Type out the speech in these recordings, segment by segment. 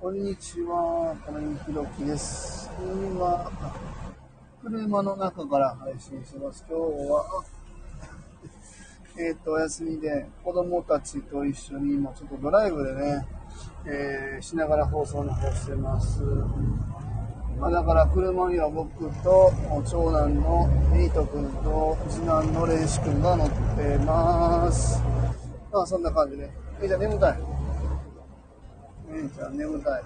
こんにちは、金井ひろきです。今、車の中から配信します。今日は、えっ、と、お休みで、子供たちと一緒に今ちょっとドライブでね、えーしながら放送の方してます。まあ、だから車には僕と長男のミート君と次男のレイシ君が乗ってます。まあそんな感じで。えじゃあ眠たい？ちゃん眠たい。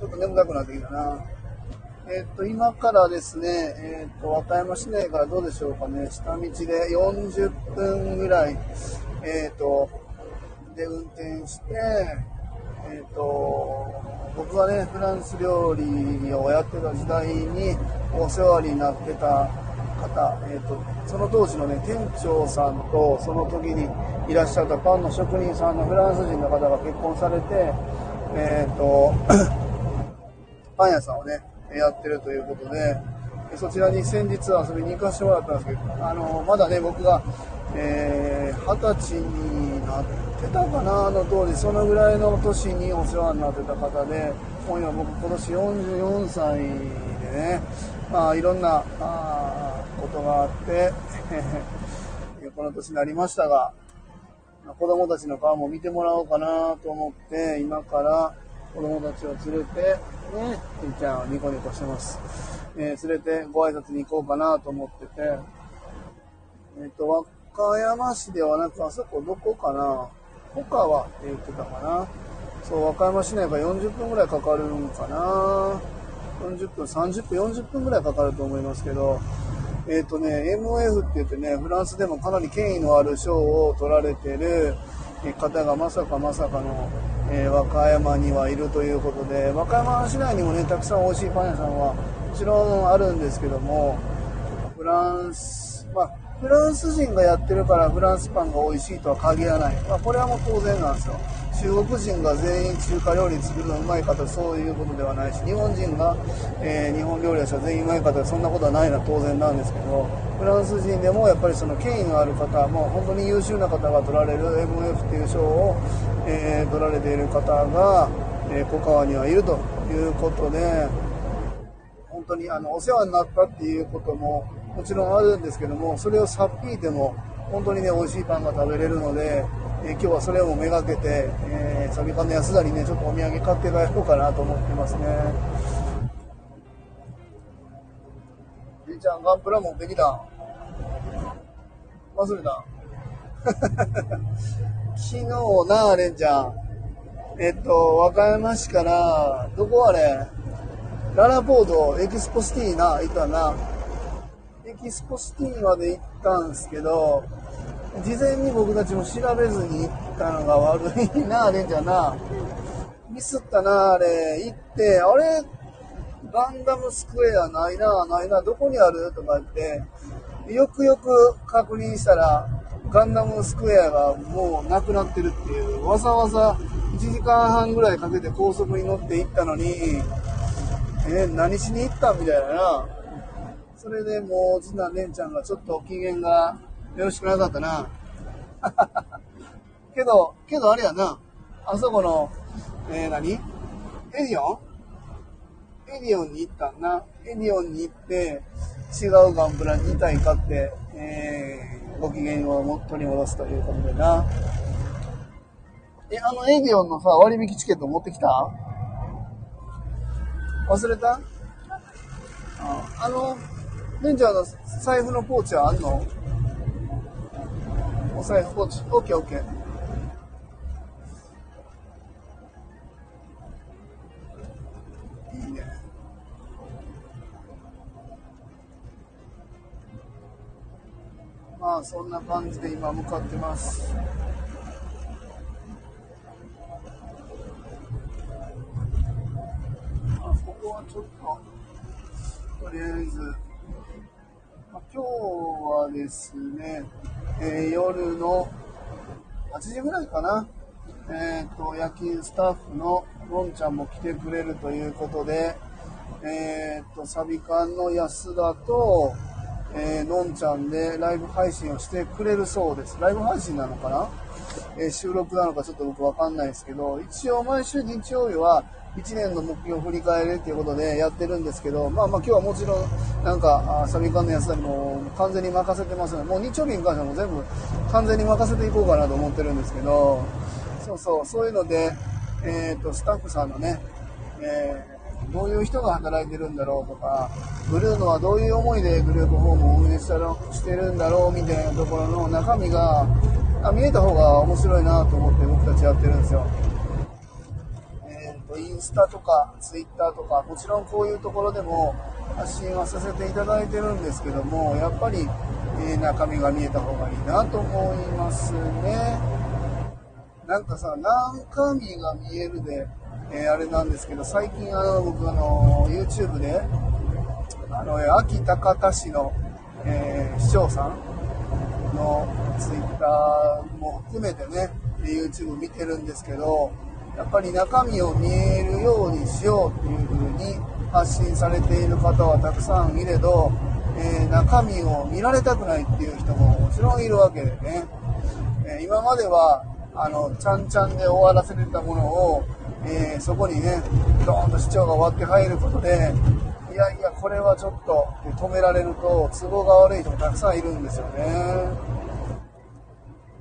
ちょっと眠たくなってきたな。えっと、今からですね、えっと、和歌山市内からどうでしょうかね、下道で40分ぐらい、えっと、で運転して、えっと、僕がね、フランス料理をやってた時代にお世話になってた方、えっと、その当時のね、店長さんとその時にいらっしゃったパンの職人さんのフランス人の方が結婚されて、えっと、パン屋さんをね、やってるということで、そちらに先日遊びに行かせてもらったんですけど、あの、まだね、僕が、えー、20歳になってたかな、あの当時、そのぐらいの年にお世話になってた方で、もう今僕今年44歳でね、まあいろんなあーことがあって、この年になりましたが、子供たちの顔も見てもらおうかなと思って、今から子供たちを連れて、ね、てんちゃんはニコニコしてます。えー連れてご挨拶に行こうかなと思ってて、えっ、と、和歌山市ではなく、あそこどこかな？他はって言ってたかな？そう、和歌山市内から40分ぐらいかかるんかな？40分、30分、40分ぐらいかかると思いますけど、えっ、とね、MF って言ってね、フランスでもかなり権威のある賞を取られてる方がまさかまさかの、えー和歌山にはいるということで、和歌山市内にもね、たくさん美味しいパン屋さんはもちろんあるんですけども、フランス、まあ、フランス人がやってるからフランスパンが美味しいとは限らない。まあ、これはもう当然なんですよ。中国人が全員中華料理作るのうまい方、そういうことではないし、日本人が、えー日本料理をしたら全員うまい方、そんなことはないのは当然なんですけど、フランス人でもやっぱりその権威のある方、もう本当に優秀な方が取られる MF っていう賞を、えー取られている方が、えー、小川にはいるということで、本当にあのお世話になったっていうことももちろんあるんですけども、それをさっぴいても本当にね、美味しいパンが食べれるので、えー今日はそれをめがけて、えー、サビカの安田にね、ちょっとお土産買って帰ろうかなと思ってますね。じいちゃん、ガンプラ持ってきた忘れた 昨日な、レンちゃん。えっと、和歌山市から、どこあれ？ららぽーと、エキスポシティな、行ったな。エキスポシティまで行ったんすけど、事前に僕たちも調べずに行ったのが悪いな、レンちゃんな。ミスったな、あれ。行って、あれ？ガンダムスクエアないな、ないな、どこにある？とか言って、よくよく確認したら、ガンダムスクエアがもうなくなってるっていう、わざわざ1時間半ぐらいかけて高速に乗って行ったのに、え何しに行ったみたいなな。それでもう、次男姉ちゃんがちょっと機嫌がよろしくなかったな。けど、けどあれやな、あそこの、えー何？エディオン？エディオンに行ったんな。エディオンに行って、違うガンプラ2体買って、えーご機嫌をも取り戻すということでな。え、あのエディオンのさ、割引チケット持ってきた？忘れた？ああの、レンちゃんの財布のポーチはあんの？お財布ポーチ。オッケーオッケー。いいね。まあそんな感じで今向かってます。まあここはちょっと、とりあえず、今日はですね、えー夜の8時ぐらいかな、えっ、と、夜勤スタッフののんちゃんも来てくれるということで、えっ、と、サビ館の安田と、えーのんちゃんでライブ配信をしてくれるそうです。ライブ配信なのかな、えー収録なのかちょっと僕わかんないですけど、一応毎週日曜日は1年の目標を振り返るっていうことでやってるんですけど、まあまあ今日はもちろん、なんか、サビ缶のやつだも完全に任せてますので、もう日曜日に関してはもう全部完全に任せていこうかなと思ってるんですけど、そうそう、そういうので、えっ、ー、と、スタッフさんのね、えー、どういう人が働いてるんだろうとか、ブルーノはどういう思いでグループホームを運営してるんだろうみたいなところの中身が見えた方が面白いなと思って僕たちやってるんですよ。インスタとかツイッターとかもちろんこういうところでも発信はさせていただいてるんですけどもやっぱり、えー、中身が見えた方がいいなと思いますね。なんかさ、中身が見えるで、えー、あれなんですけど、最近あの僕あの YouTube で、あの、秋高田市の、えー、市長さんの Twitter も含めてね、YouTube 見てるんですけど、やっぱり中身を見えるようにしようっていう風に発信されている方はたくさんいれど、えー、中身を見られたくないっていう人ももちろんいるわけでね、えー、今まではあのちゃんちゃんで終わらせてたものを、えー、そこにねドーンと市長が割って入ることでいやいやこれはちょっと止められると都合が悪い人もたくさんいるんですよね。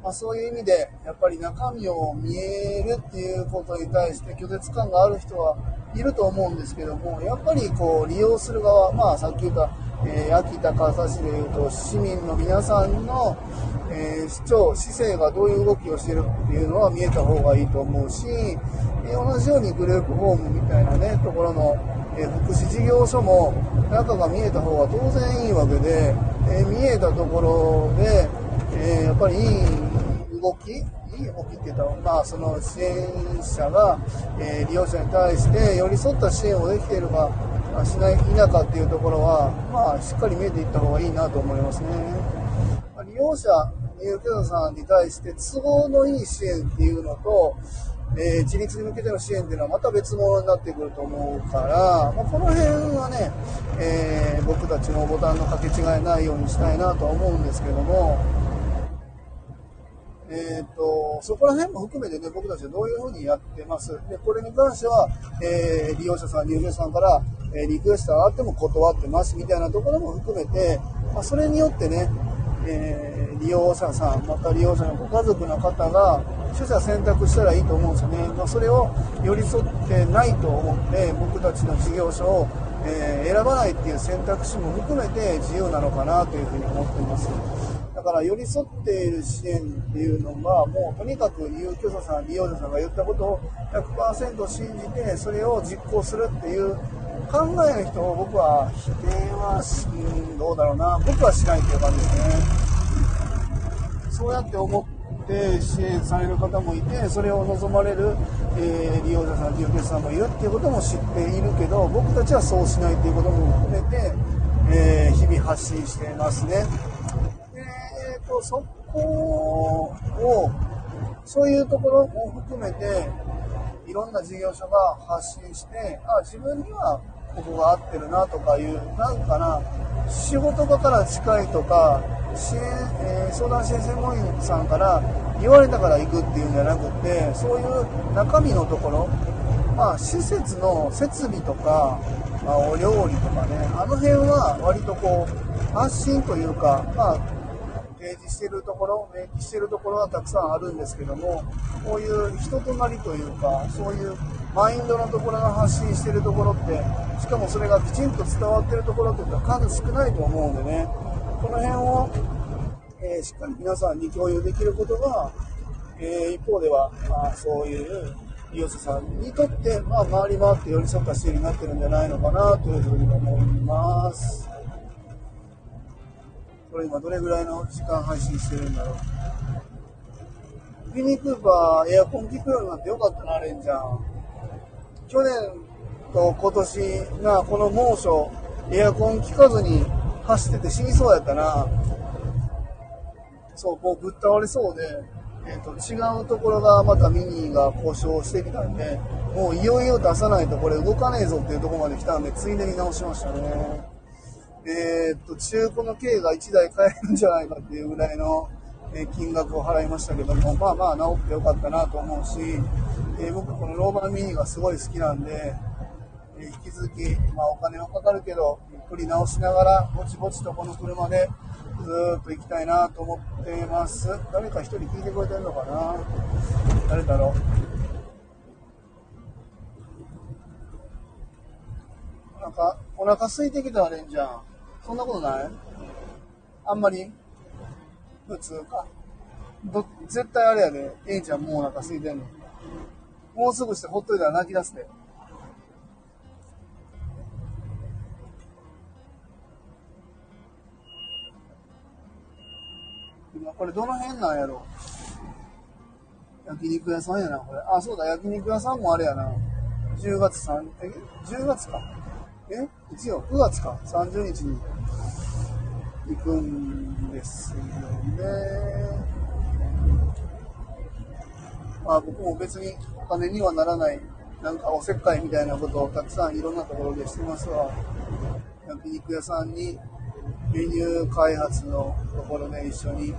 まあ、そういう意味で、やっぱり中身を見えるっていうことに対して拒絶感がある人はいると思うんですけども、やっぱりこう利用する側、まあさっき言った、えー、秋田川崎市でいうと市民の皆さんの、えー、市長、市政がどういう動きをしてるっていうのは見えた方がいいと思うし、えー、同じようにグループホームみたいなね、ところの、え福祉事業所も中が見えた方が当然いいわけで、え見えたところで、えやっぱりいい動き、いい動きてた、まあ、その支援者が、えー、利用者に対して寄り添った支援をできているか、しない否かっていうところは、まあ、しっかり見えていった方がいいなと思いますね。利用者、入居者さんに対して都合のいい支援っていうのと、えー、自立に向けての支援っていうのはまた別物になってくると思うから、まあ、この辺はね、えー、僕たちのボタンの掛け違いないようにしたいなとは思うんですけども、えっ、ー、と、そこら辺も含めてね、僕たちはどういうふうにやってます。で、これに関しては、えー、利用者さん、入居者さんから、えー、リクエストがあっても断ってますみたいなところも含めて、まあ、それによってね、えー、利用者さん、また利用者のご家族の方が、取捨選択したらいいと思うんですよね。まあ、それを寄り添ってないと思って、僕たちの事業所を、えー、選ばないっていう選択肢も含めて自由なのかなというふうに思ってます。だから寄り添っている支援っていうのが、もうとにかく入居者さん、利用者さんが言ったことを100%信じて、それを実行するっていう考えの人を僕は否定はし、どうだろうな、僕はしないっていう感じですね。そうやって思って支援される方もいて、それを望まれる、えー、利用者さん、利用者さんもいるっていうことも知っているけど、僕たちはそうしないっていうことも含めて、えー、日々発信していますね。えっ、ーと、そこを、そういうところも含めて、いろんな事業所が発信して、あ、自分にはここが合ってるなとかいう、なんかな、仕事場から近いとか、支援、えー、相談支援専門員さんから言われたから行くっていうんじゃなくて、そういう中身のところ、まあ、施設の設備とか、まあ、お料理とかね、あの辺は割とこう、発信というか、まあ、提示してるところ、明記してるところはたくさんあるんですけども、こういう人となりというか、そういうマインドのところが発信してるところって、しかもそれがきちんと伝わってるところっていうのは数少ないと思うんでね、この辺を、えー、しっかり皆さんに共有できることが、えー、一方では、まあ、そういう利用者さんにとって、まあ、回り回って寄り添った支援になってるんじゃないのかなというふうに思います。これ今どれぐらいの時間配信してるんだろう。ミニクーパーエアコン効くようになってよかったな、レンジャー。去年と今年がこの猛暑、エアコン効かずに走ってて死にそうやったな。そう、もうぶっ倒れそうで、えっ、ー、と、違うところがまたミニーが故障してきたんで、もういよいよ出さないとこれ動かねえぞっていうとこまで来たんで、ついでに直しましたね。えー、っと、中古の軽が1台買えるんじゃないかっていうぐらいの、え金額を払いましたけども、まあまあ治ってよかったなと思うし、えー、僕このローマンミニがすごい好きなんで、引き続き、まあ、お金はかかるけど、ゆっくり直しながら、ぼちぼちとこの車でずーっと行きたいなと思ってます。誰か一人聞いてくれてるのかな？誰だろう？なんか、お腹空いてきたレンじゃん。そんなことない？あんまり？普通か。ど、絶対あれやで。えいちゃんもうお腹空いてんの。もうすぐしてほっといたら泣き出すで。これどの辺なんやろ？焼肉屋さんやな、これ。あ、そうだ、焼肉屋さんもあれやな。10月3、え、10月か。え？いつよ ?9 月か。30日に行くんですよね。まあ僕も別にお金にはならない、なんかおせっかいみたいなことをたくさんいろんなところでしてますわ。焼肉屋さんにメニュー開発のところで一緒に、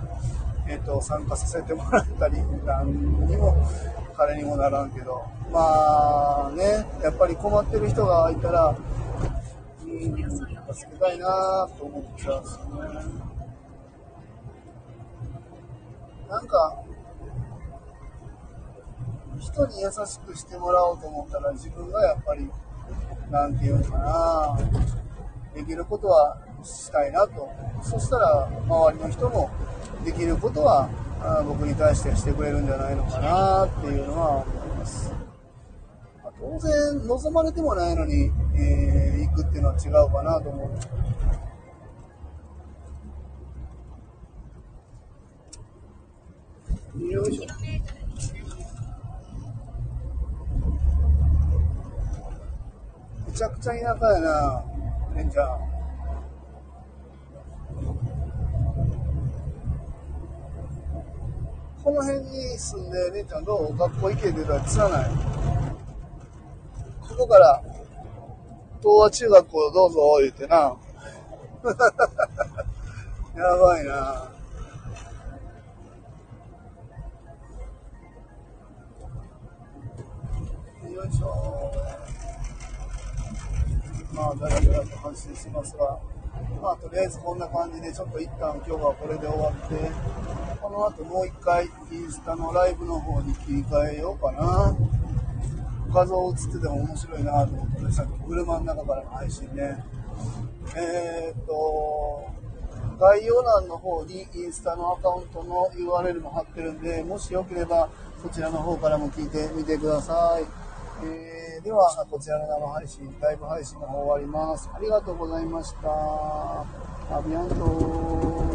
えーと、参加させてもらったり何にも彼にもならんけど。まあねやっぱり困ってる人がいたらうん助けたいなと思っちゃうんですよね。なんか人に優しくしてもらおうと思ったら自分がやっぱりなんていうのかなできることはしたいなと。そしたら、周りの人もできることは、僕に対してしてくれるんじゃないのかなっていうのは思います。まあ当然、望まれてもないのに、えー、行くっていうのは違うかなと思う。よいしょ。めちゃくちゃ田舎やな、レンちゃん。この辺に住んで、姉ちゃんどう学校行けって言ったらつらない？ここから、東和中学校どうぞ言ってな。やばいな。よいしょ。まあ、だらだらと発信しますが。まあ、とりあえずこんな感じで、ちょっと一旦今日はこれで終わって、の後もう一回インスタのライブの方に切り替えようかな。画像映ってても面白いなと思って、さっき車の中からの配信ね。えー、っと、概要欄の方にインスタのアカウントの URL も貼ってるんで、もしよければそちらの方からも聞いてみてください。えー、では、こちらの生配信、ライブ配信の方終わります。ありがとうございました。アビアント